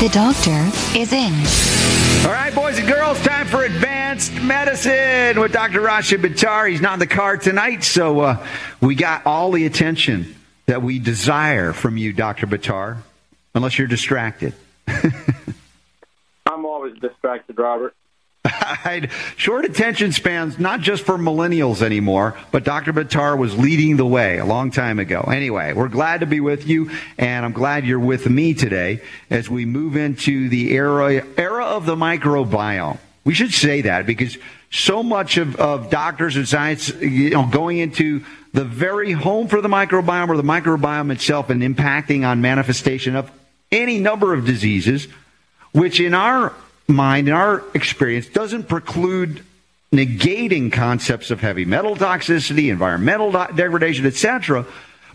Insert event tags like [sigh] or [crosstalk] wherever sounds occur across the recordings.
The doctor is in. All right, boys and girls, time for Advanced Medicine with Dr. Rashid Buttar. He's not in the car tonight, so uh, we got all the attention that we desire from you, Dr. Buttar, unless you're distracted. [laughs] I'm always distracted, Robert. I'd- Short attention spans, not just for millennials anymore, but Dr. Buttar was leading the way a long time ago. Anyway, we're glad to be with you, and I'm glad you're with me today as we move into the era, era of the microbiome. We should say that because so much of, of doctors and science, you know, going into the very home for the microbiome or the microbiome itself and impacting on manifestation of any number of diseases which in our mind, in our experience, doesn't preclude negating concepts of heavy metal toxicity, environmental degradation, etc.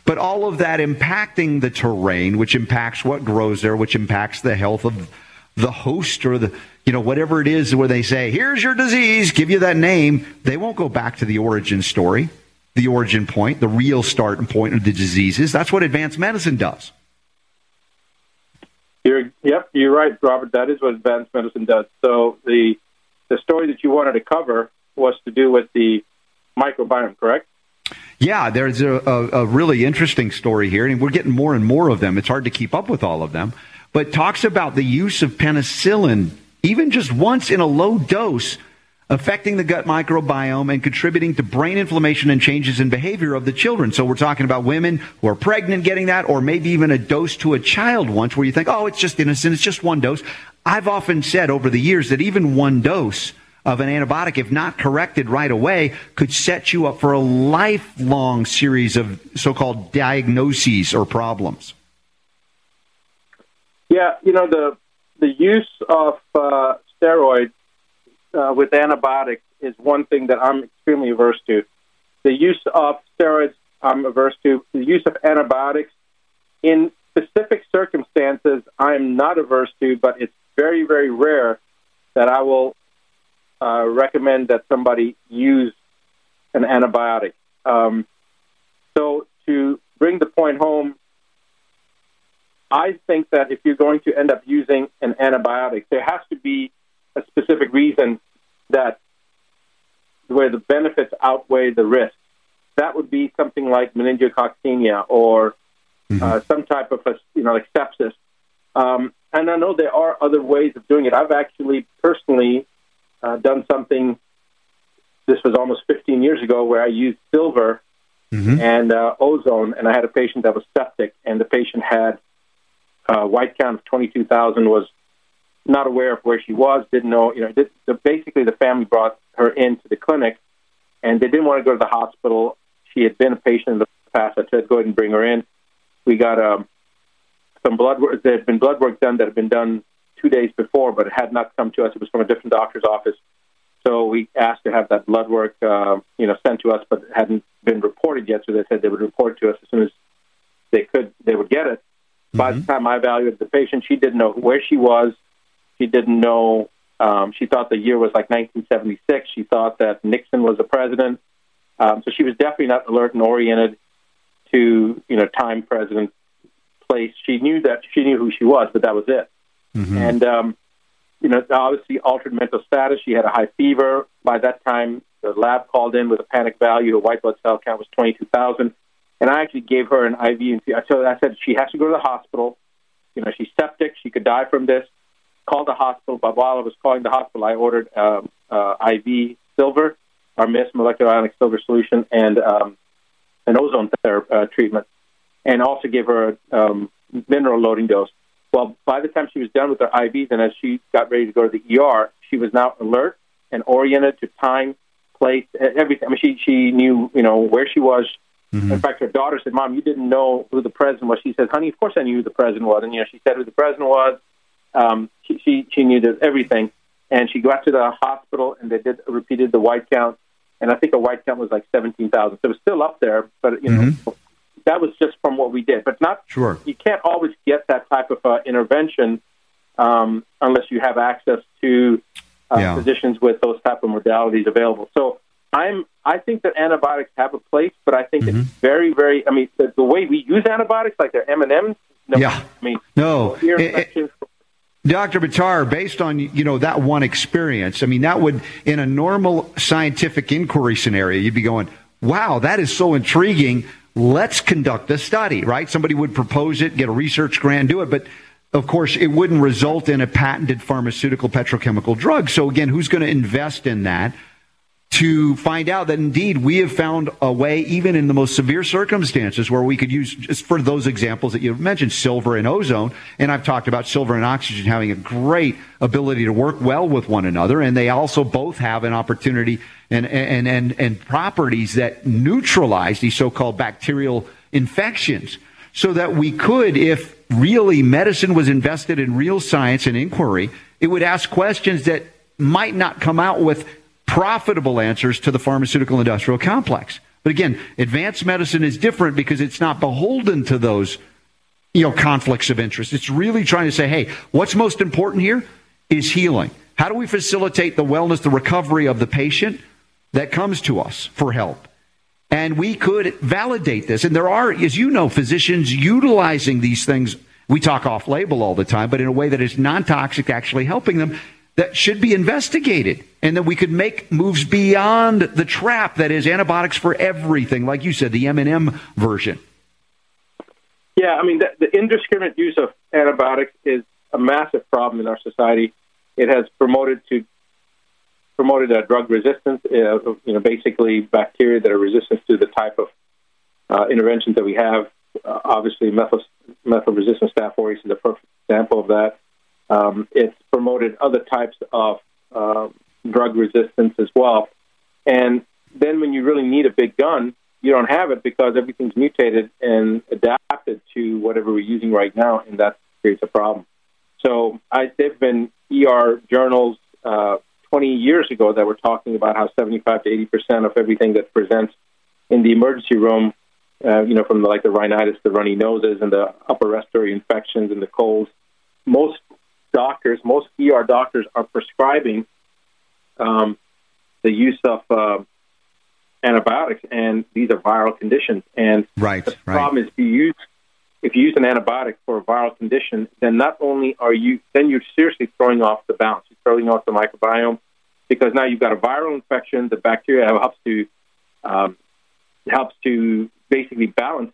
But all of that impacting the terrain, which impacts what grows there, which impacts the health of the host or the, you know, whatever it is where they say, here's your disease, give you that name. They won't go back to the origin story, the origin point, the real starting point of the diseases. That's what advanced medicine does. You're, yep, you're right, Robert. That is what advanced medicine does. So the the story that you wanted to cover was to do with the microbiome, correct? Yeah, there's a, a, a really interesting story here, and we're getting more and more of them. It's hard to keep up with all of them, but talks about the use of penicillin, even just once in a low dose, affecting the gut microbiome and contributing to brain inflammation and changes in behavior of the children. So we're talking about women who are pregnant getting that, or maybe even a dose to a child once where you think, oh, it's just innocent, it's just one dose. I've often said over the years that even one dose of an antibiotic, if not corrected right away, could set you up for a lifelong series of so-called diagnoses or problems. Yeah, you know the the use of uh, steroids uh, with antibiotics is one thing that I'm extremely averse to. The use of steroids I'm averse to. The use of antibiotics in specific circumstances I'm not averse to, but it's very very rare that I will uh, recommend that somebody use an antibiotic. Um, so to bring the point home, I think that if you're going to end up using an antibiotic, there has to be a specific reason that where the benefits outweigh the risk. That would be something like meningococcemia or uh, some type of a, you know like sepsis. Um, and I know there are other ways of doing it. I've actually personally uh, done something. This was almost 15 years ago, where I used silver and uh, ozone, and I had a patient that was septic, and the patient had a white count of 22,000. Was not aware of where she was, didn't know. You know, did, so basically the family brought her into the clinic, and they didn't want to go to the hospital. She had been a patient in the past. I said, go ahead and bring her in. We got um, some blood work. There had been blood work done that had been done two days before, but it had not come to us. It was from a different doctor's office. So we asked to have that blood work, uh, you know, sent to us, but it hadn't been reported yet. So they said they would report to us as soon as they could. They would get it. By the time I evaluated the patient, she didn't know where she was. She didn't know. Um, she thought the year was like 1976. She thought that Nixon was the president. Um, so she was definitely not alert and oriented to you know time, president, place. She knew that she knew who she was, but that was it. And um, you know, obviously altered mental status. She had a high fever. By that time, the lab called in with a panic value. Her white blood cell count was 22,000. And I actually gave her an IV. infusion. So I said she has to go to the hospital. You know, she's septic. She could die from this. Called the hospital. But while I was calling the hospital, I ordered um, uh, IV silver, our MIS molecular ionic silver solution, and um, an ozone ther- uh, treatment, and also gave her a um, mineral loading dose. Well, by the time she was done with her IVs and as she got ready to go to the ER, she was now alert and oriented to time, place, everything. I mean, she she knew you know where she was. In fact, her daughter said, "Mom, you didn't know who the president was." She said, "Honey, of course I knew who the president was." And you know, she said who the president was. Um, she, she she needed everything, and she got to the hospital and they did repeated the white count, and I think a white count was like seventeen thousand. So it was still up there, but you know that was just from what we did. But not Sure. you can't always get that type of uh, intervention um, unless you have access to uh, Yeah. physicians with those type of modalities available. So I'm I think that antibiotics have a place, but I think Mm-hmm. it's very very. I mean, the, the way we use antibiotics, like they're M and M's. Yeah. I mean, No. ear It- it- infections. Dr. Buttar, based on you know that one experience, I mean that would in a normal scientific inquiry scenario, you'd be going, "Wow, that is so intriguing. Let's conduct a study." Right? Somebody would propose it, get a research grant, do it, but of course, it wouldn't result in a patented pharmaceutical petrochemical drug. So again, who's going to invest in that? To find out that indeed we have found a way, even in the most severe circumstances, where we could use, just for those examples that you've mentioned, silver and ozone. And I've talked about silver and oxygen having a great ability to work well with one another. And they also both have an opportunity and, and, and, and properties that neutralize these so called bacterial infections. So that we could, if really medicine was invested in real science and inquiry, it would ask questions that might not come out with profitable answers to the pharmaceutical industrial complex. But again, advanced medicine is different because it's not beholden to those you know conflicts of interest. It's really trying to say, hey, what's most important here is healing. How do we facilitate the wellness, the recovery of the patient that comes to us for help? And we could validate this. And there are, as you know, physicians utilizing these things. We talk off label all the time, but in a way that is non toxic, actually helping them, that should be investigated. And that we could make moves beyond the trap that is antibiotics for everything. Like you said, the M&M version. Yeah, I mean, the, the indiscriminate use of antibiotics is a massive problem in our society. It has promoted to promoted uh, drug resistance. Uh, you know, basically bacteria that are resistant to the type of uh, interventions that we have. Uh, obviously, methyl methyl resistant staph aureus is a perfect example of that. Um, it's promoted other types of uh, drug resistance as well. And then when you really need a big gun, you don't have it because everything's mutated and adapted to whatever we're using right now, and that creates a problem. So I, there've been ER journals uh, 20 years ago that were talking about how 75 to 80 percent of everything that presents in the emergency room, uh, you know, from the, like the rhinitis, the runny noses, and the upper respiratory infections and the colds, most doctors, most ER doctors are prescribing um, the use of uh, antibiotics, and these are viral conditions. And Right, the right. problem is if you use if you use an antibiotic for a viral condition, then not only are you then you're seriously throwing off the balance, you're throwing off the microbiome because now you've got a viral infection. The bacteria helps to um, helps to basically balance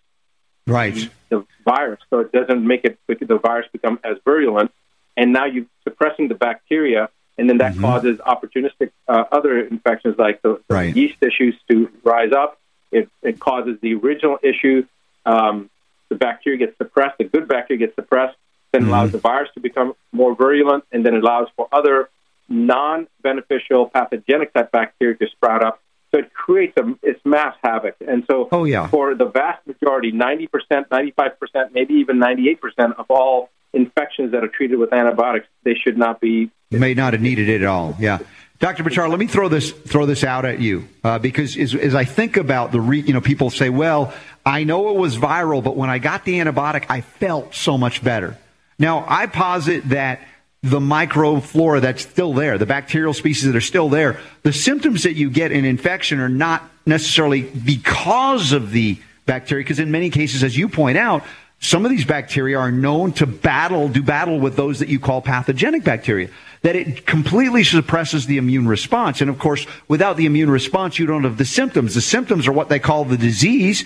Right. the virus, so it doesn't make it the virus become as virulent. And now you're suppressing the bacteria, and then that causes opportunistic uh, other infections like the, the Right. yeast issues to rise up. It, it causes the original issue. Um, the bacteria gets suppressed. The good bacteria gets suppressed. Then allows the virus to become more virulent, and then allows for other non-beneficial pathogenic type bacteria to sprout up. So it creates a it's mass havoc. And so Oh, yeah. for the vast majority, 90%, 95%, maybe even 98% of all infections that are treated with antibiotics, they should not be. may not have needed it at all. Yeah. Dr. Buttar, let me throw this throw this out at you uh, because as, as I think about the re, you know people say, well, I know it was viral, but when I got the antibiotic, I felt so much better. Now I posit that the microflora that's still there, the bacterial species that are still there, the symptoms that you get in infection are not necessarily because of the bacteria, because in many cases, as you point out, some of these bacteria are known to battle, do battle with those that you call pathogenic bacteria. That it completely suppresses the immune response. And of course, without the immune response, you don't have the symptoms. The symptoms are what they call the disease,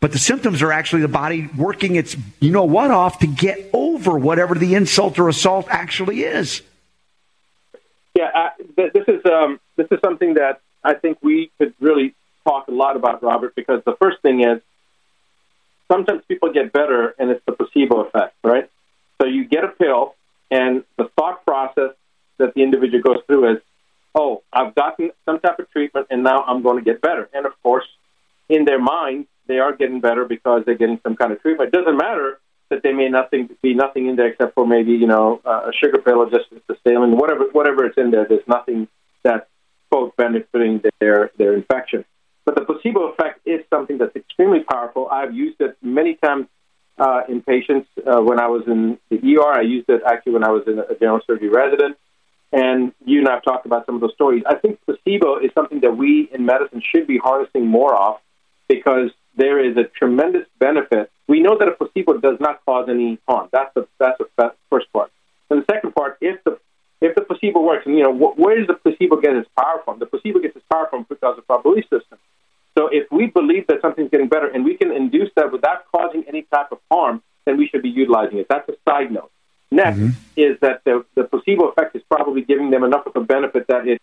but the symptoms are actually the body working its, you know what, off to get over whatever the insult or assault actually is. Yeah, uh, th- this is um, this is something that I think we could really talk a lot about, Robert, because the first thing is sometimes people get better and it's the placebo effect, right? So you get a pill, and the thought process that the individual goes through is, oh, I've gotten some type of treatment, and now I'm going to get better. And of course, in their mind, they are getting better because they're getting some kind of treatment. It doesn't matter that there may nothing be nothing in there except for maybe you know uh, a sugar pill or just the saline, whatever whatever it's in there. There's nothing that's quote benefiting their their infection. But the placebo effect is something that's extremely powerful. I've used it many times uh, in patients uh, when I was in the ER. I used it actually when I was in a general surgery resident. And you and I have talked about some of those stories. I think placebo is something that we in medicine should be harnessing more of because there is a tremendous benefit. We know that a placebo does not cause any harm. That's the that's the first part. And the second part, if the if the placebo works, and you know wh- where does the placebo get its power from? The placebo gets its power from because of belief system. So if we believe that something's getting better and we can induce that without causing any type of harm, then we should be utilizing it. That's a side note. Next Mhm. is that the, the placebo effect is probably giving them enough of a benefit that it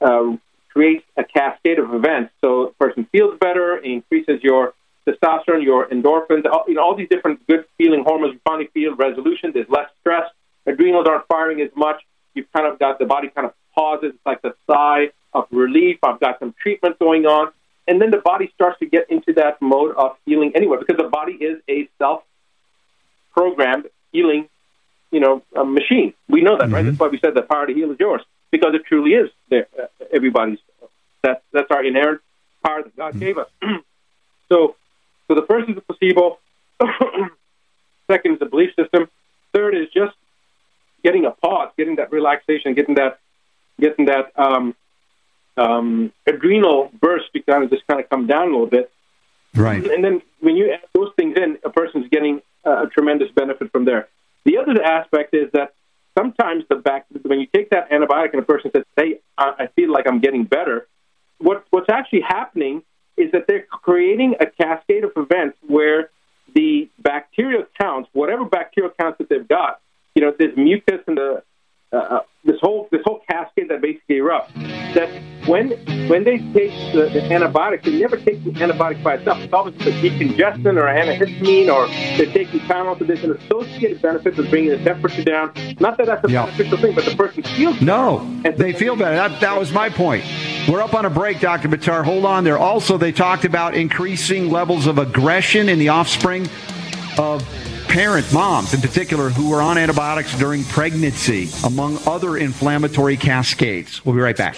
uh, creates a cascade of events. So the person feels better, it increases your testosterone, your endorphins, all, you know, all these different good feeling hormones. You finally feel resolution. There's less stress. Adrenals aren't firing as much. You've kind of got the body kind of pauses. It's like the sigh of relief. I've got some treatment going on. And then the body starts to get into that mode of healing anyway, because the body is a self programmed healing, you know, a machine. We know that, right? That's why we said the power to heal is yours, because it truly is there, uh, everybody's. That's that's our inherent power that God gave us. [clears throat] so, so the first is the placebo. [clears throat] Second is the belief system. Third is just getting a pause, getting that relaxation, getting that, getting that um, um, adrenal burst to kind of just kind of come down a little bit. Right. And then when you add those things in, a person's getting uh, a tremendous benefit from there. The other aspect is that sometimes the back when you take that antibiotic and a person says, "Hey, I, feel like I'm getting better," what what's actually happening is that they're creating a cascade of events where the bacterial counts, whatever bacterial counts that they've got, you know, this mucus and the uh, uh, this whole this whole cascade that basically erupts. That when when they take the, the antibiotic, they never take the antibiotic by itself. It's always a decongestant or an antihistamine, or they're taking Tylenol. So there's an associated benefit of bringing the temperature down. Not that that's a Yeah. beneficial thing, but the person feels No, they feel better. That, that was my point. We're up on a break, Dr. Buttar. Hold on there. Also, they talked about increasing levels of aggression in the offspring of parent moms, in particular, who were on antibiotics during pregnancy, among other inflammatory cascades. We'll be right back.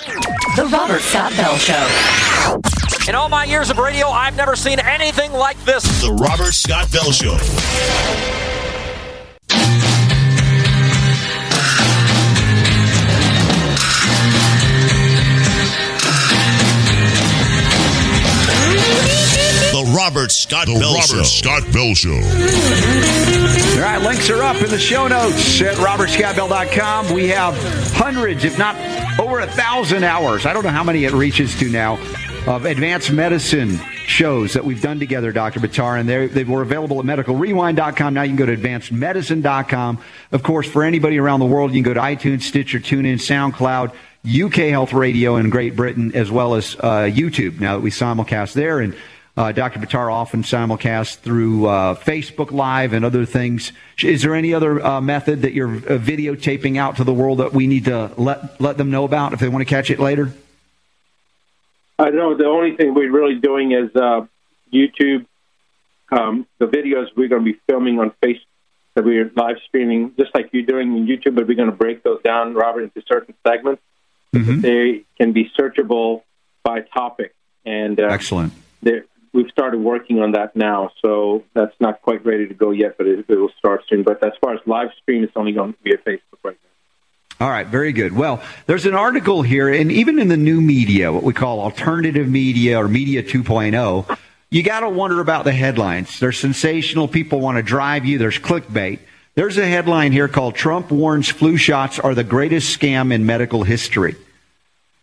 The Robert Scott Bell Show. In all my years of radio, I've never seen anything like this. The Robert Scott Bell Show. Robert Scott The Bell Robert Show. Scott Bell Show. All right, links are up in the show notes at robertscottbell.com. We have hundreds, if not over a thousand hours. I don't know how many it reaches to now of advanced medicine shows that we've done together, Dr. Buttar, and they they were available at medicalrewind.com. Now you can go to advancedmedicine.com. Of course, for anybody around the world, you can go to iTunes, Stitcher, TuneIn, SoundCloud, UK Health Radio in Great Britain, as well as uh, YouTube. Now that we simulcast there, and uh, Dr. Buttar often simulcast through uh, Facebook Live and other things. Is there any other uh, method that you're uh, videotaping out to the world that we need to let let them know about if they want to catch it later? I know the only thing we're really doing is uh, YouTube. Um, the videos we're going to be filming on Facebook that we're live streaming, just like you're doing on YouTube, but we're going to break those down, Robert, into certain segments. Mhm. They can be searchable by topic, and uh, Excellent. they're- we've started working on that now. So that's not quite ready to go yet, but it, it will start soon. But as far as live stream, it's only going to be a Facebook right now. All right, very good. Well, there's an article here, and even in the new media, what we call alternative media or media 2.0, you got to wonder about the headlines. They're sensational. People want to drive you. There's clickbait. There's a headline here called Trump warns flu shots are the greatest scam in medical history.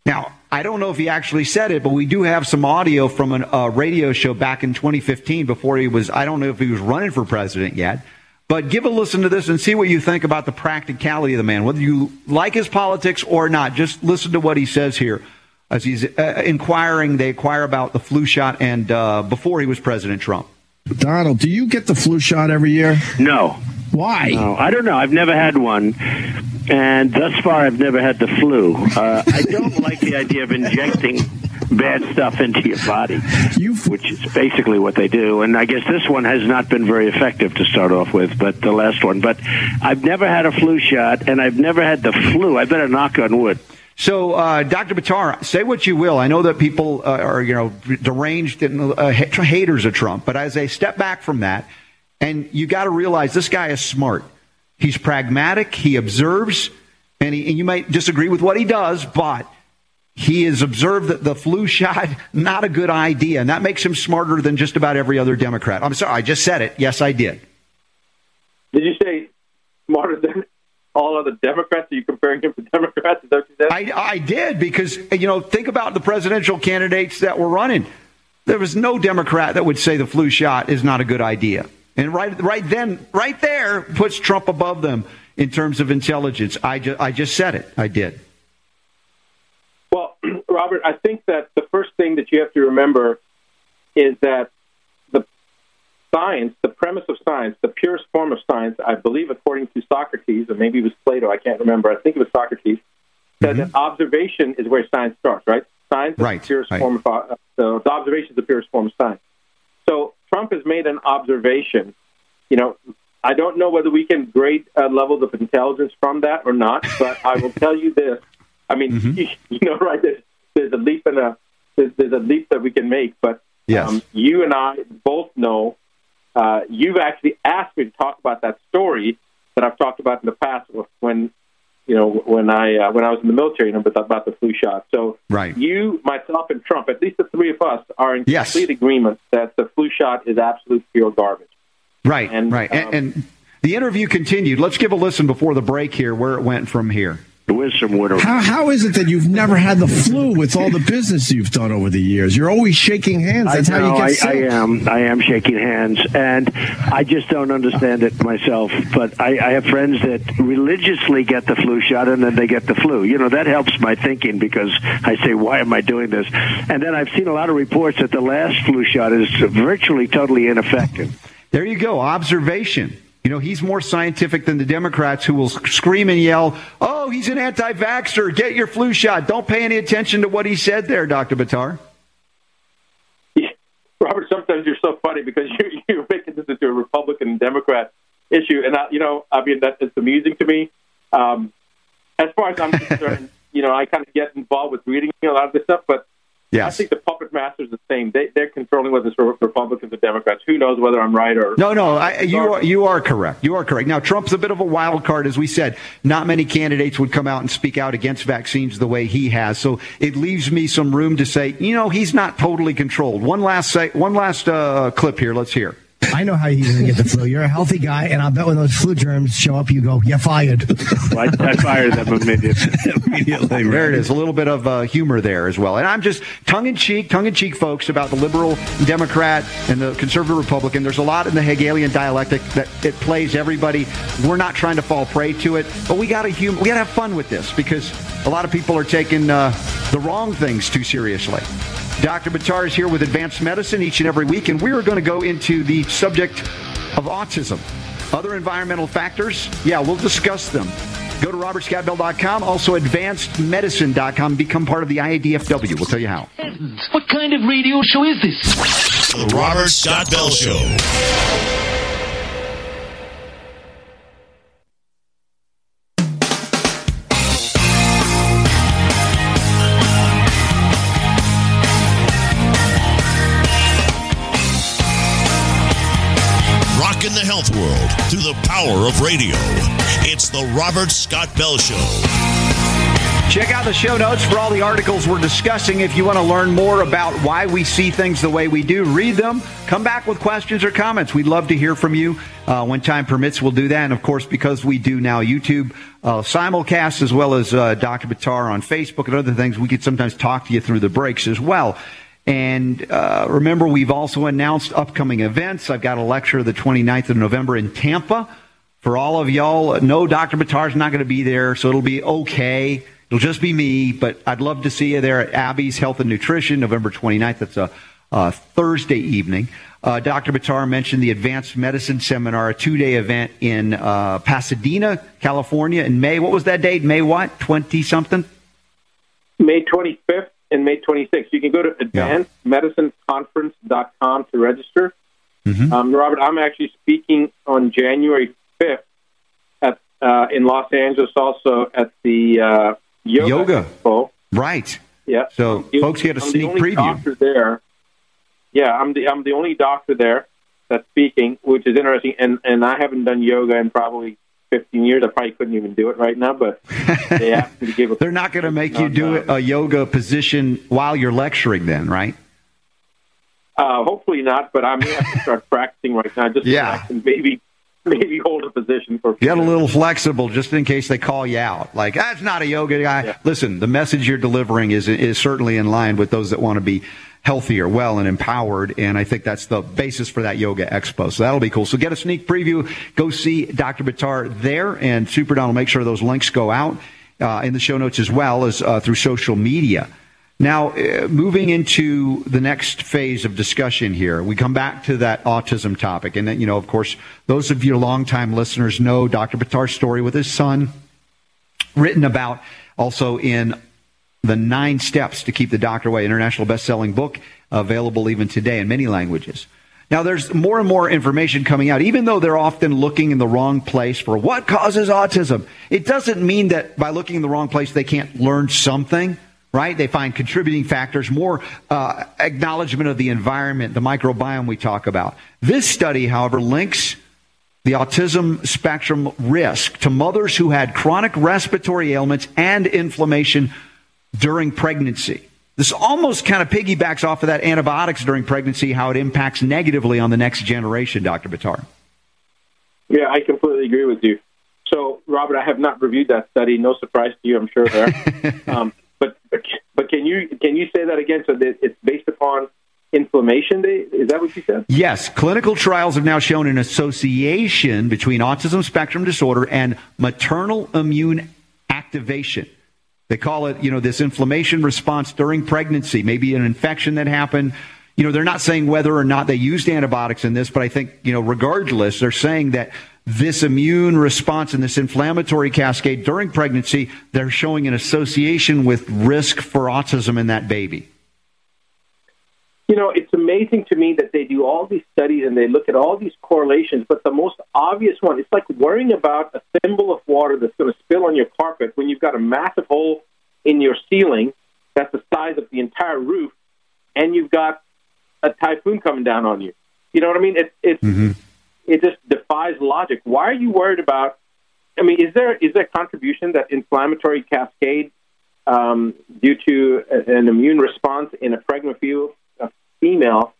Now, I don't know if he actually said it, but we do have some audio from a uh, radio show back in 2015 before he was, I don't know if he was running for president yet. But give a listen to this and see what you think about the practicality of the man, whether you like his politics or not. Just listen to what he says here as he's uh, inquiring. They inquire about the flu shot and uh, before he was President Trump. Donald, do you get the flu shot every year? No. Why? No, I don't know. I've never had one, and thus far I've never had the flu. Uh, I don't like the idea of injecting bad stuff into your body, which is basically what they do. And I guess this one has not been very effective to start off with, but the last one. But I've never had a flu shot, and I've never had the flu. I better knock on wood. So, uh, Dr. Buttar, say what you will. I know that people uh, are, you know, deranged and uh, haters of Trump, but as they step back from that, and you got to realize this guy is smart. He's pragmatic. He observes, and, he, and you might disagree with what he does, but he has observed that the flu shot [laughs] not a good idea, and that makes him smarter than just about every other Democrat. I'm sorry, I just said it. Yes, I did. Did you say smarter than all other Democrats? Are you comparing him to Democrats? Is that what you said? I, I did because you know think about the presidential candidates that were running. There was no Democrat that would say the flu shot is not a good idea, and right right then, right there, puts Trump above them in terms of intelligence. I just I just said it. I did. Well, [clears throat] Robert, I think that the first thing that you have to remember is that the science, the premise of science, the purest form of science, I believe, according to Socrates, or maybe it was Plato, I can't remember. I think it was Socrates, said that observation is where science starts, right? Science is Right, the purest right. form of uh, the, the observation is the purest form of science. So Trump has made an observation. You know, I don't know whether we can grade uh, levels of intelligence from that or not, but I will tell you this. I mean, [laughs] you know, right? There's, there's a leap and a there's, there's a leap that we can make, but Yes. um, you and I both know. Uh, you've actually asked me to talk about that story that I've talked about in the past when you know when I uh, when I was in the military, you know, about, about the flu shot. So Right. you, myself, and Trump, at least the three of us, are in Yes. complete agreement that the flu shot is absolute pure garbage. Right, And, right, um, and, and the interview continued. Let's give a listen before the break here, where it went from here. Where's some water? How, how is it that you've never had the flu with all the business you've done over the years? You're always shaking hands. That's I how know, you get I, sick. I am. I am shaking hands, and I just don't understand it myself. But I, I have friends that religiously get the flu shot, and then they get the flu. You know that helps my thinking because I say, "Why am I doing this?" And then I've seen a lot of reports that the last flu shot is virtually totally ineffective. There you go. Observation. You know, he's more scientific than the Democrats who will scream and yell, oh, he's an anti vaxxer. Get your flu shot. Don't pay any attention to what he said there, Dr. Buttar. Robert, sometimes you're so funny because [laughs] you, you're making this into a Republican and Democrat issue, and I, you know, I mean, that is amusing to me. Um, as far as I'm concerned, [laughs] you know, I kind of get involved with reading a lot of this stuff, but I think the puppet masters the same. They, they're controlling whether it's Republicans or Democrats. Who knows whether I'm right or No, no, I, you are you are correct. You are correct. Now, Trump's a bit of a wild card, as we said. Not many candidates would come out and speak out against vaccines the way he has. So it leaves me some room to say, you know, he's not totally controlled. One last say, one last uh, clip here. Let's hear. I know how you're going to get the flu. You're a healthy guy, and I'll bet when those flu germs show up, you go, you're fired. I, I fired them immediately. [laughs] Immediately. There it is. A little bit of uh, humor there as well. And I'm just tongue in cheek, tongue in cheek, folks, about the liberal Democrat and the conservative Republican. There's a lot in the Hegelian dialectic that it plays everybody. We're not trying to fall prey to it, but we got to hum- we got to have fun with this because a lot of people are taking uh, the wrong things too seriously. Dr. Buttar is here with advanced medicine each and every week, and we are going to go into the subject of autism. Other environmental factors, yeah, we'll discuss them. Go to robertscottbell.com, also advancedmedicine.com, become part of the IADFW. We'll tell you how. What kind of radio show is this? The Robert Scott Bell Show. Through the power of radio. It's the Robert Scott Bell Show. Check out the show notes for all the articles we're discussing. If you want to learn more about why we see things the way we do, read them. Come back with questions or comments. We'd love to hear from you. Uh, when time permits, we'll do that. And of course, because we do now YouTube uh, simulcasts as well as uh, Dr. Buttar on Facebook and other things, we could sometimes talk to you through the breaks as well. And uh, remember, we've also announced upcoming events. I've got a lecture the 29th of November in Tampa. For all of y'all, no, Dr. Buttar's not going to be there, so it'll be okay. It'll just be me, but I'd love to see you there at Abby's Health and Nutrition, November 29th. That's a, uh Thursday evening. Uh, Dr. Buttar mentioned the Advanced Medicine Seminar, a two day event in uh, Pasadena, California in May. What was that date? May what? 20 something? May 25th and May 26th. You can go to advancedmedicineconference.com to register. Mm-hmm. Um, Robert, I'm actually speaking on January 5th at uh, in Los Angeles, also at the uh, yoga, Yoga. Expo. Right. Yeah. So I'm folks get a I'm the only preview. Doctor there. Yeah, I'm the I'm the only doctor there that's speaking, which is interesting. And and I haven't done yoga in probably 15 years. I probably couldn't even do it right now, but [laughs] they asked me to give a. They're not going to make you do a yoga position while you're lecturing, then, right? Uh, hopefully not, but I may have to start [laughs] practicing right now. Just so Yeah. I can maybe maybe hold a position for. Get a little flexible just in case they call you out. Like, that's not a yoga guy. Listen, the message you're delivering is, is certainly in line with those that want to be healthier, well, and empowered. And I think that's the basis for that yoga expo. So that'll be cool. So get a sneak preview. Go see Dr. Buttar there. And Super Don will make sure those links go out uh, in the show notes as well as uh, through social media. Now, uh, moving into the next phase of discussion here, we come back to that autism topic. And, then, you know, of course, those of you longtime listeners know Dr. Buttar's story with his son, written about also in the nine steps to keep the doctor away, international best-selling book, available even today in many languages. Now, there's more and more information coming out, even though they're often looking in the wrong place for what causes autism. It doesn't mean that by looking in the wrong place, they can't learn something, right? They find contributing factors, more uh, acknowledgement of the environment, the microbiome we talk about. This study, however, links the autism spectrum risk to mothers who had chronic respiratory ailments and inflammation during pregnancy. This almost kind of piggybacks off of that antibiotics during pregnancy, how it impacts negatively on the next generation, Dr. Buttar. Yeah, I completely agree with you. So, Robert, I have not reviewed that study. No surprise to you, I'm sure there. [laughs] um, but but can you can you say that again? So that it's based upon inflammation. They, is that what you said? Yes, clinical trials have now shown an association between autism spectrum disorder and maternal immune activation. They call it, you know, this inflammation response during pregnancy, maybe an infection that happened. You know, they're not saying whether or not they used antibiotics in this, but I think, you know, regardless, they're saying that this immune response and this inflammatory cascade during pregnancy, they're showing an association with risk for autism in that baby. You know, it's amazing to me that they do all these studies and they look at all these correlations, but the most obvious one, it's like worrying about a thimble of water that's going to spill on your carpet when you've got a massive hole in your ceiling that's the size of the entire roof, and you've got a typhoon coming down on you. You know what I mean? It, it's it just defies logic. Why are you worried about? I mean, is there is there contribution that inflammatory cascade um, due to an immune response in a pregnant fe- a female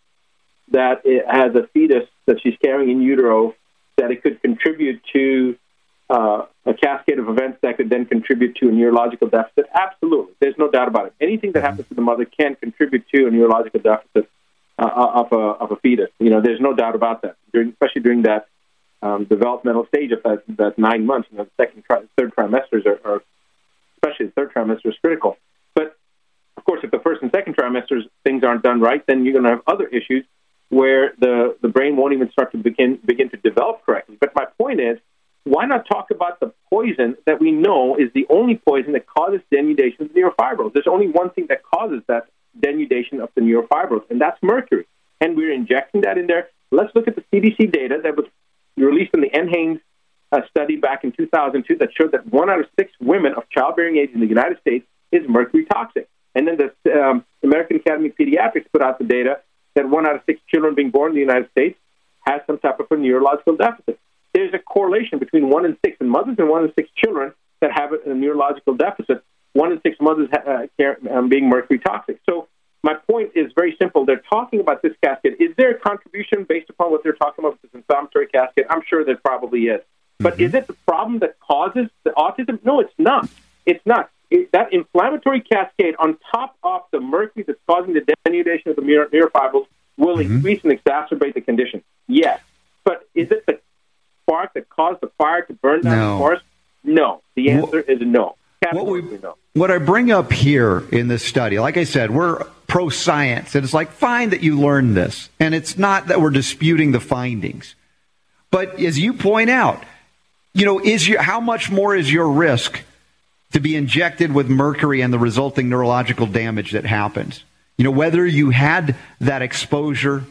that it has a fetus that she's carrying in utero that it could contribute to uh, a cascade of events that could then contribute to a neurological deficit? Absolutely, there's no doubt about it. Anything that happens to the mother can contribute to a neurological deficit uh, of a of a fetus. You know, there's no doubt about that. During, especially during that um, developmental stage of that, that nine months. You know, the second, tri- third trimesters are, are especially the third trimester is critical. Course, if the first and second trimesters things aren't done right, then you're going to have other issues where the the brain won't even start to begin begin to develop correctly. But my point is, why not talk about the poison that we know is the only poison that causes denudation of the neurofibrils? There's only one thing that causes that denudation of the neurofibrils, and that's mercury. And we're injecting that in there. Let's look at the CDC data that was released in the NHANES uh, study back in 2002 that showed that one out of six women of childbearing age in the United States is mercury toxic. And then the um, American Academy of Pediatrics put out the data that one out of six children being born in the United States has some type of a neurological deficit. There's a correlation between one in six and mothers and one in six children that have a, a neurological deficit. One in six mothers ha- uh, care, um, being mercury toxic. So my point is very simple. They're talking about this cascade. Is there a contribution based upon what they're talking about with this inflammatory cascade? I'm sure there probably is. But is it the problem that causes the autism? No, it's not. It's not. It, that inflammatory cascade on top of the mercury that's causing the denudation of the neurofibrils will mm-hmm. increase and exacerbate the condition. Yes. But is it the spark that caused the fire to burn down No. the forest? No. The answer is no. What we, no. what I bring up here in this study, like I said, we're pro science, and it's like fine that you learned this, and it's not that we're disputing the findings, but as you point out, you know, is your how much more is your risk to be injected with mercury and the resulting neurological damage that happens. You know, whether you had that exposure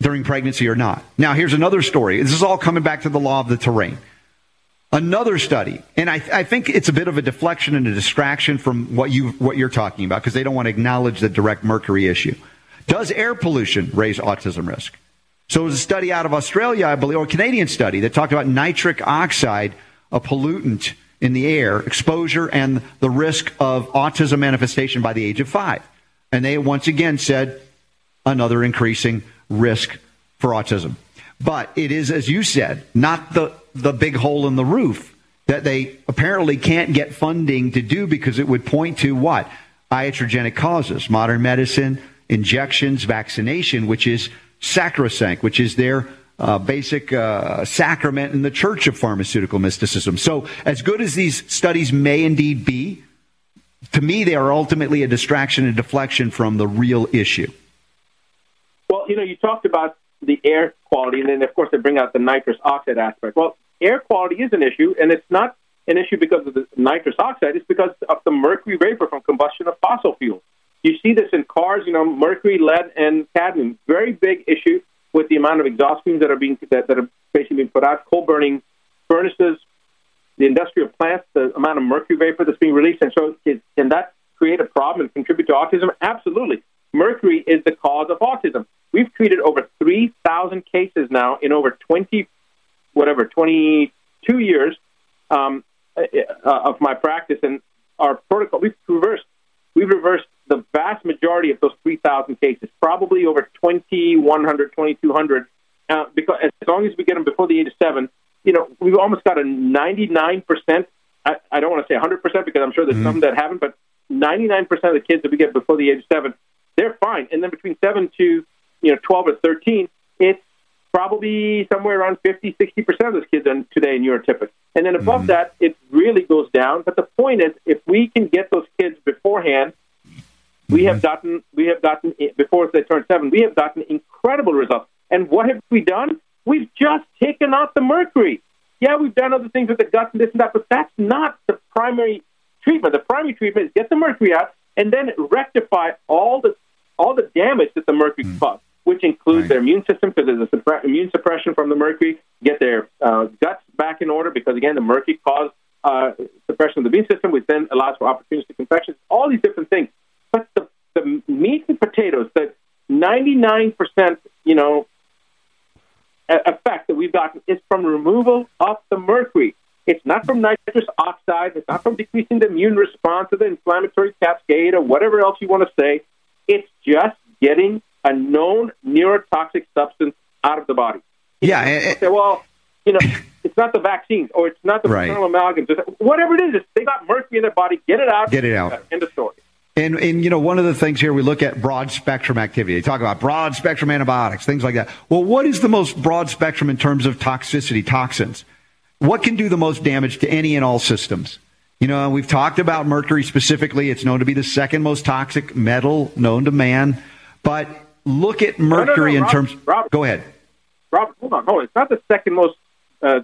during pregnancy or not. Now, here's another story. This is all coming back to the law of the terrain. Another study, and I, I think it's a bit of a deflection and a distraction from what you what you're talking about because they don't want to acknowledge the direct mercury issue. Does air pollution raise autism risk? So it was a study out of Australia, I believe, or a Canadian study that talked about nitric oxide, a pollutant in the air, exposure, and the risk of autism manifestation by the age of five. And they once again said another increasing risk for autism. But it is, as you said, not the, the big hole in the roof that they apparently can't get funding to do because it would point to what? Iatrogenic causes, modern medicine, injections, vaccination, which is sacrosanct, which is their uh, basic uh, sacrament in the church of pharmaceutical mysticism. So, as good as these studies may indeed be, to me, they are ultimately a distraction and deflection from the real issue. Well, you know, you talked about the air quality, and then of course they bring out the nitrous oxide aspect. Well, air quality is an issue, and it's not an issue because of the nitrous oxide. It's because of the mercury vapor from combustion of fossil fuels. You see this in cars, you know, mercury, lead, and cadmium. Very big issue with the amount of exhaust fumes that are being that, that are basically being put out. Coal burning furnaces, the industrial plants, the amount of mercury vapor that's being released, and so it, can that create a problem and contribute to autism? Absolutely. Mercury is the cause of autism. We've treated over 3,000 cases now in over 20, whatever, 22 years um, uh, of my practice, and our protocol. We've reversed, we've reversed the vast majority of those 3,000 cases, probably over 2,100, 2,200. Uh, because as long as we get them before the age of seven, you know, we've almost got a 99%. I, I don't want to say 100% because I'm sure there's Mm-hmm. some that haven't, but 99% of the kids that we get before the age of seven, they're fine. And then between seven to you know 12 or 13, it's probably somewhere around 50, 60 percent of those kids today neurotypic. And then above that, it really goes down. But the point is, if we can get those kids beforehand, we have gotten we have gotten before they turn seven, we have gotten incredible results. And what have we done? We've just taken out the mercury. Yeah, we've done other things with the gut and this and that, but that's not the primary treatment. The primary treatment is get the mercury out and then rectify all the all the damage that the mercury caused, which includes their immune system because there's a suppre- immune suppression from the mercury. Get their uh, guts back in order because again, the mercury caused uh, suppression of the immune system, which then allows for opportunistic infections. All these different things, but the the meat and potatoes, the 99 percent, you know, effect that we've gotten is from removal of the mercury. It's not from nitrous oxide. It's not from decreasing the immune response or the inflammatory cascade or whatever else you want to say. It's just getting a known neurotoxic substance out of the body. Yeah. eh, Say, well, you know, [laughs] it's not the vaccines or it's not the Right. maternal amalgams. Whatever it is, they got mercury in their body. Get it out. Get it out. End of story. And, and you know, one of the things here we look at broad spectrum activity. They talk about broad spectrum antibiotics, things like that. Well, what is the most broad spectrum in terms of toxicity, toxins? What can do the most damage to any and all systems? You know, we've talked about mercury specifically. It's known to be the second most toxic metal known to man. But look at no, mercury in Rob- terms. Robert. Go ahead. Robert, hold on, hold on. It's not the second most uh,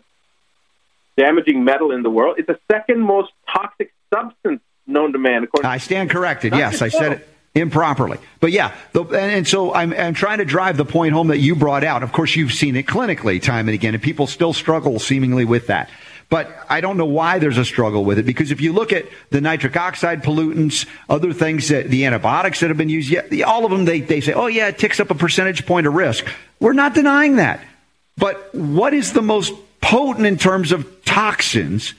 damaging metal in the world. It's the second most toxic substance known to man. According I stand corrected. Yes, I said it improperly. But yeah, the, and, and so I'm, I'm trying to drive the point home that you brought out. Of course, you've seen it clinically time and again, and people still struggle seemingly with that. But I don't know why there's a struggle with it because if you look at the nitric oxide pollutants, other things that the antibiotics that have been used, yeah, all of them, they, they say, oh, yeah, it ticks up a percentage point of risk. We're not denying that. But what is the most potent in terms of toxins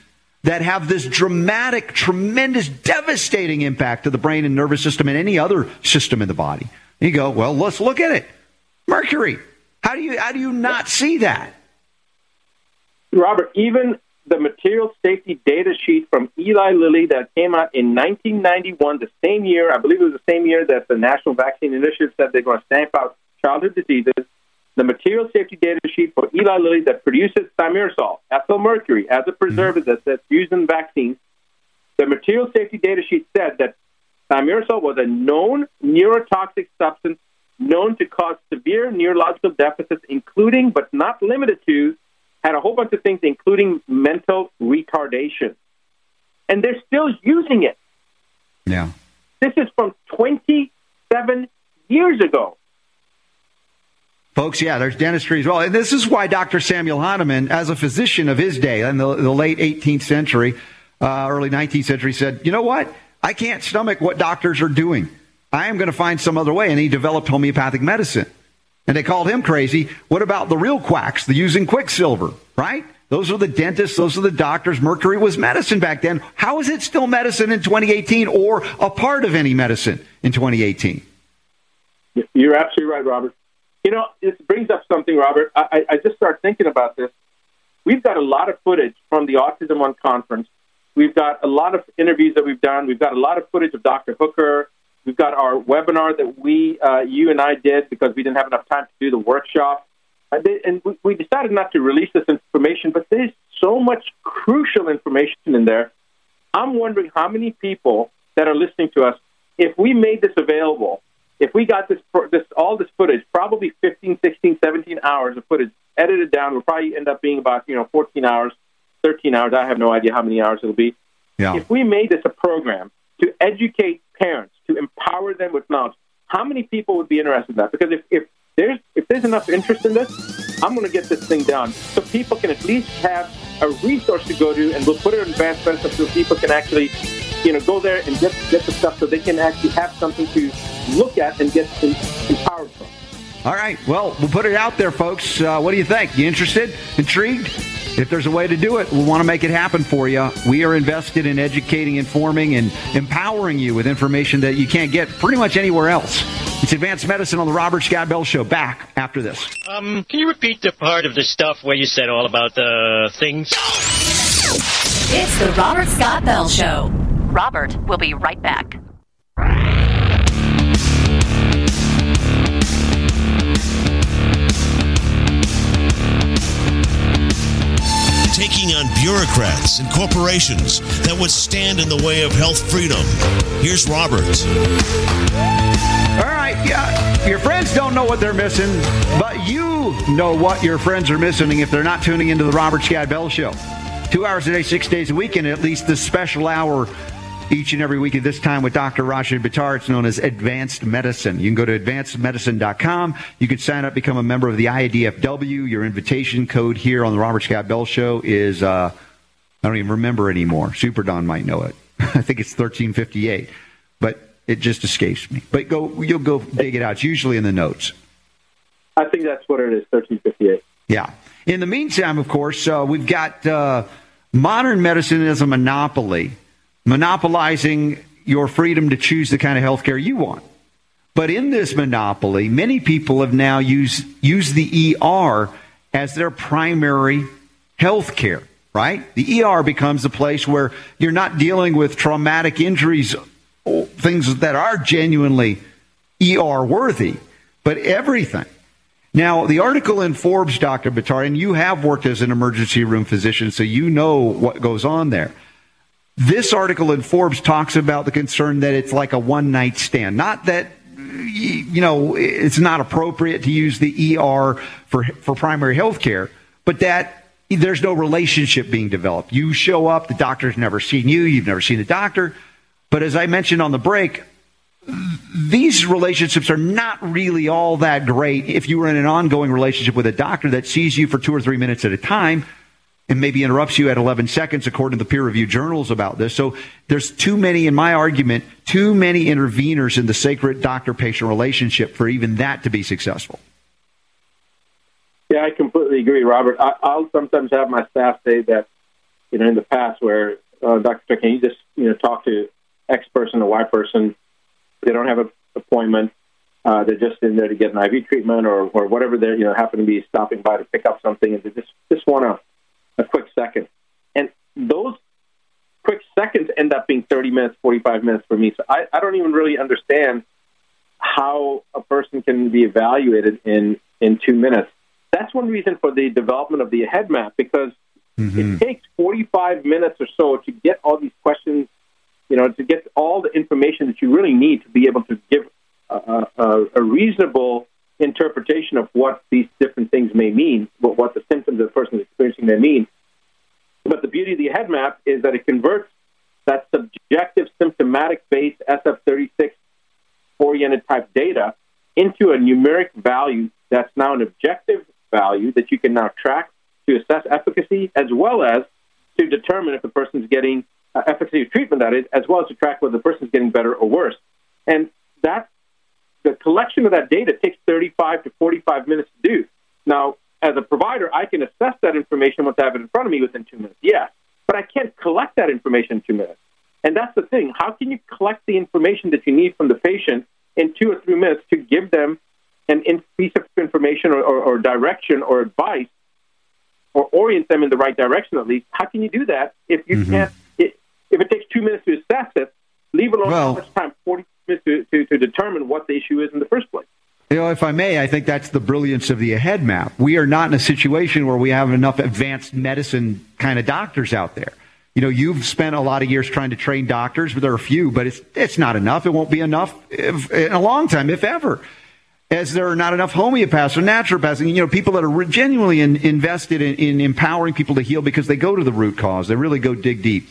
that have this dramatic, tremendous, devastating impact to the brain and nervous system and any other system in the body? You go, well, let's look at it. Mercury. How do you how do you not see that? Robert, even the material safety data sheet from Eli Lilly that came out in 1991, the same year, I believe it was the same year that the National Vaccine Initiative said they're going to stamp out childhood diseases. The material safety data sheet for Eli Lilly that produces thimerosal, ethyl mercury, as a preservative that's, that's used in vaccines, the material safety data sheet said that thimerosal was a known neurotoxic substance known to cause severe neurological deficits, including but not limited to, had a whole bunch of things, including mental retardation. and they're still using it. Yeah. This is from 27 years ago. Folks, yeah, there's dentistry as well. And this is why Dr. Samuel Hahnemann, as a physician of his day in the, the late 18th century, uh, early 19th century, said, you know what? I can't stomach what doctors are doing. I am going to find some other way. And he developed homeopathic medicine. And they called him crazy. What about the real quacks, the using quicksilver, right? Those are the dentists, those are the doctors. Mercury was medicine back then. How is it still medicine in 2018 or a part of any medicine in 2018? You're absolutely right, Robert. You know, this brings up something, Robert. I, I just start thinking about this. We've got a lot of footage from the Autism One conference. We've got a lot of interviews that we've done. We've got a lot of footage of Dr. Hooker. We've got our webinar that we, uh, you and I did because we didn't have enough time to do the workshop. And we, we decided not to release this information, but there's so much crucial information in there. I'm wondering how many people that are listening to us, if we made this available, if we got this, this all this footage, probably 15, 16, 17 hours of footage edited down, it will probably end up being about you know 14 hours, 13 hours. I have no idea how many hours it'll be. Yeah. If we made this a program to educate parents, to empower them with knowledge, how many people would be interested in that? Because if, if there's if there's enough interest in this, I'm going to get this thing done so people can at least have a resource to go to, and we'll put it in advanced so people can actually, you know, go there and get get the stuff so they can actually have something to look at and get empowered from. All right. Well, we'll put it out there, folks. Uh, what do you think? You interested? Intrigued? If there's a way to do it, we want to make it happen for you. We are invested in educating, informing, and empowering you with information that you can't get pretty much anywhere else. It's Advanced Medicine on the Robert Scott Bell Show. Back after this. Um, can you repeat the part of the stuff where you said all about the things? It's the Robert Scott Bell Show. Robert will be right back. taking on bureaucrats and corporations that would stand in the way of health freedom. Here's Robert. All right, yeah. Your friends don't know what they're missing, but you know what your friends are missing if they're not tuning into the Robert Scott Bell Show. Two hours a day, six days a week, and at least this special hour each and every week at this time with Dr. Rashid Buttar. It's known as Advanced Medicine. You can go to advancedmedicine.com. You can sign up, become a member of the IADFW. Your invitation code here on the Robert Scott Bell Show is, uh, I don't even remember anymore. Super Don might know it. [laughs] I think it's 1358, but it just escapes me. But go, you'll go dig it out. It's usually in the notes. I think that's what it is, 1358. Yeah. In the meantime, of course, uh, we've got uh, modern medicine as a monopoly monopolizing your freedom to choose the kind of health care you want. But in this monopoly, many people have now used, used the ER as their primary health care, right? The ER becomes a place where you're not dealing with traumatic injuries, things that are genuinely ER worthy, but everything. Now, the article in Forbes, Dr. Buttar, and you have worked as an emergency room physician, so you know what goes on there. This article in Forbes talks about the concern that it's like a one night stand. Not that, you know, it's not appropriate to use the ER for, for primary health care, but that there's no relationship being developed. You show up, the doctor's never seen you, you've never seen the doctor. But as I mentioned on the break, these relationships are not really all that great if you were in an ongoing relationship with a doctor that sees you for two or three minutes at a time and maybe interrupts you at 11 seconds according to the peer reviewed journals about this. So there's too many, in my argument, too many interveners in the sacred doctor patient relationship for even that to be successful. Yeah, I completely agree, Robert. I, I'll sometimes have my staff say that, you know, in the past where, uh, Dr. can you just, you know, talk to X person or Y person? They don't have an appointment. Uh, they're just in there to get an IV treatment or, or whatever they're, you know, happen to be stopping by to pick up something and they just, just want to a quick second. And those quick seconds end up being 30 minutes, 45 minutes for me. So I, I don't even really understand how a person can be evaluated in, in two minutes. That's one reason for the development of the head map because Mm-hmm. it takes 45 minutes or so to get all these questions, you know, to get all the information that you really need to be able to give a, a, a reasonable interpretation of what these different things may mean, what, what the symptoms of the person is experiencing may mean. But the beauty of the head map is that it converts that subjective symptomatic based SF36 oriented type data into a numeric value that's now an objective value that you can now track to assess efficacy as well as to determine if the person's getting uh, efficacy of treatment, that is, as well as to track whether the person's getting better or worse. And that the collection of that data takes 35 to 45 minutes to do. Now, as a provider, I can assess that information once I have it in front of me within two minutes. Yes, but I can't collect that information in two minutes. And that's the thing. How can you collect the information that you need from the patient in two or three minutes to give them an in- piece of information or, or, or direction or advice or orient them in the right direction at least? How can you do that if you mm-hmm. can't? It, if it takes two minutes to assess it, leave alone Well- how much time? Forty minutes to, to, to determine what the issue is in the first place. You know, if I may, I think that's the brilliance of the AHEAD map. We are not in a situation where we have enough advanced medicine kind of doctors out there. You know, you've spent a lot of years trying to train doctors, but there are a few, but it's it's not enough. It won't be enough if, in a long time, if ever. As there are not enough homeopaths or naturopaths, and you know, people that are genuinely in, invested in, in empowering people to heal because they go to the root cause. They really go dig deep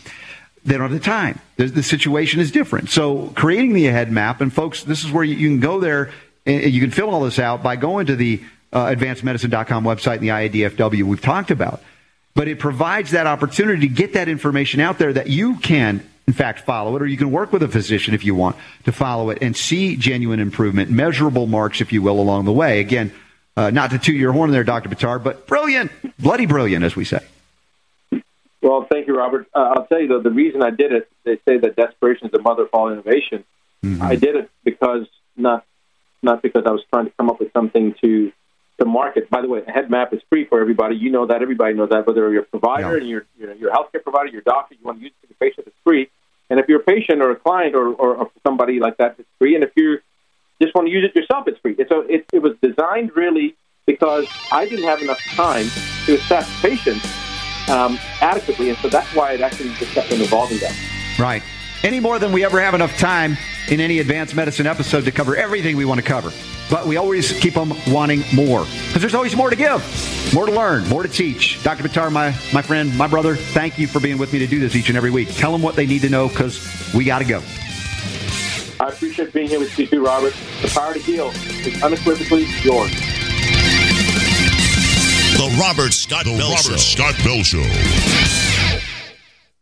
they don't have the time. The, the situation is different. So creating the AHEAD map, and folks, this is where you, you can go there and you can fill all this out by going to the uh, advancedmedicine.com website and the IADFW we've talked about. But it provides that opportunity to get that information out there that you can, in fact, follow it, or you can work with a physician if you want to follow it and see genuine improvement, measurable marks, if you will, along the way. Again, uh, not to toot your horn there, Dr. Buttar, but brilliant, bloody brilliant, as we say. Well, thank you, Robert. Uh, I'll tell you though, the reason I did it, they say that desperation is the mother of all innovation. I did it because not not because I was trying to come up with something to to market. By the way, AHEAD map is free for everybody. You know that. Everybody knows that. Whether you're a provider and you're you know, you're a healthcare provider, your doctor, you want to use it for the patient, it's free. And if you're a patient or a client or, or, or somebody like that, it's free. And if you just want to use it yourself, it's free. So it, it was designed really because I didn't have enough time to assess patients um, adequately, and so that's why it actually just kept on evolving that. Right. Any more than we ever have enough time in any advanced medicine episode to cover everything we want to cover. But we always keep them wanting more because there's always more to give, more to learn, more to teach. Dr. Buttar, my, my friend, my brother, thank you for being with me to do this each and every week. Tell them what they need to know because we got to go. I appreciate being here with you too, Robert. The power to heal is unequivocally yours. The Robert Scott The Bell Robert Show. Scott Bell Show.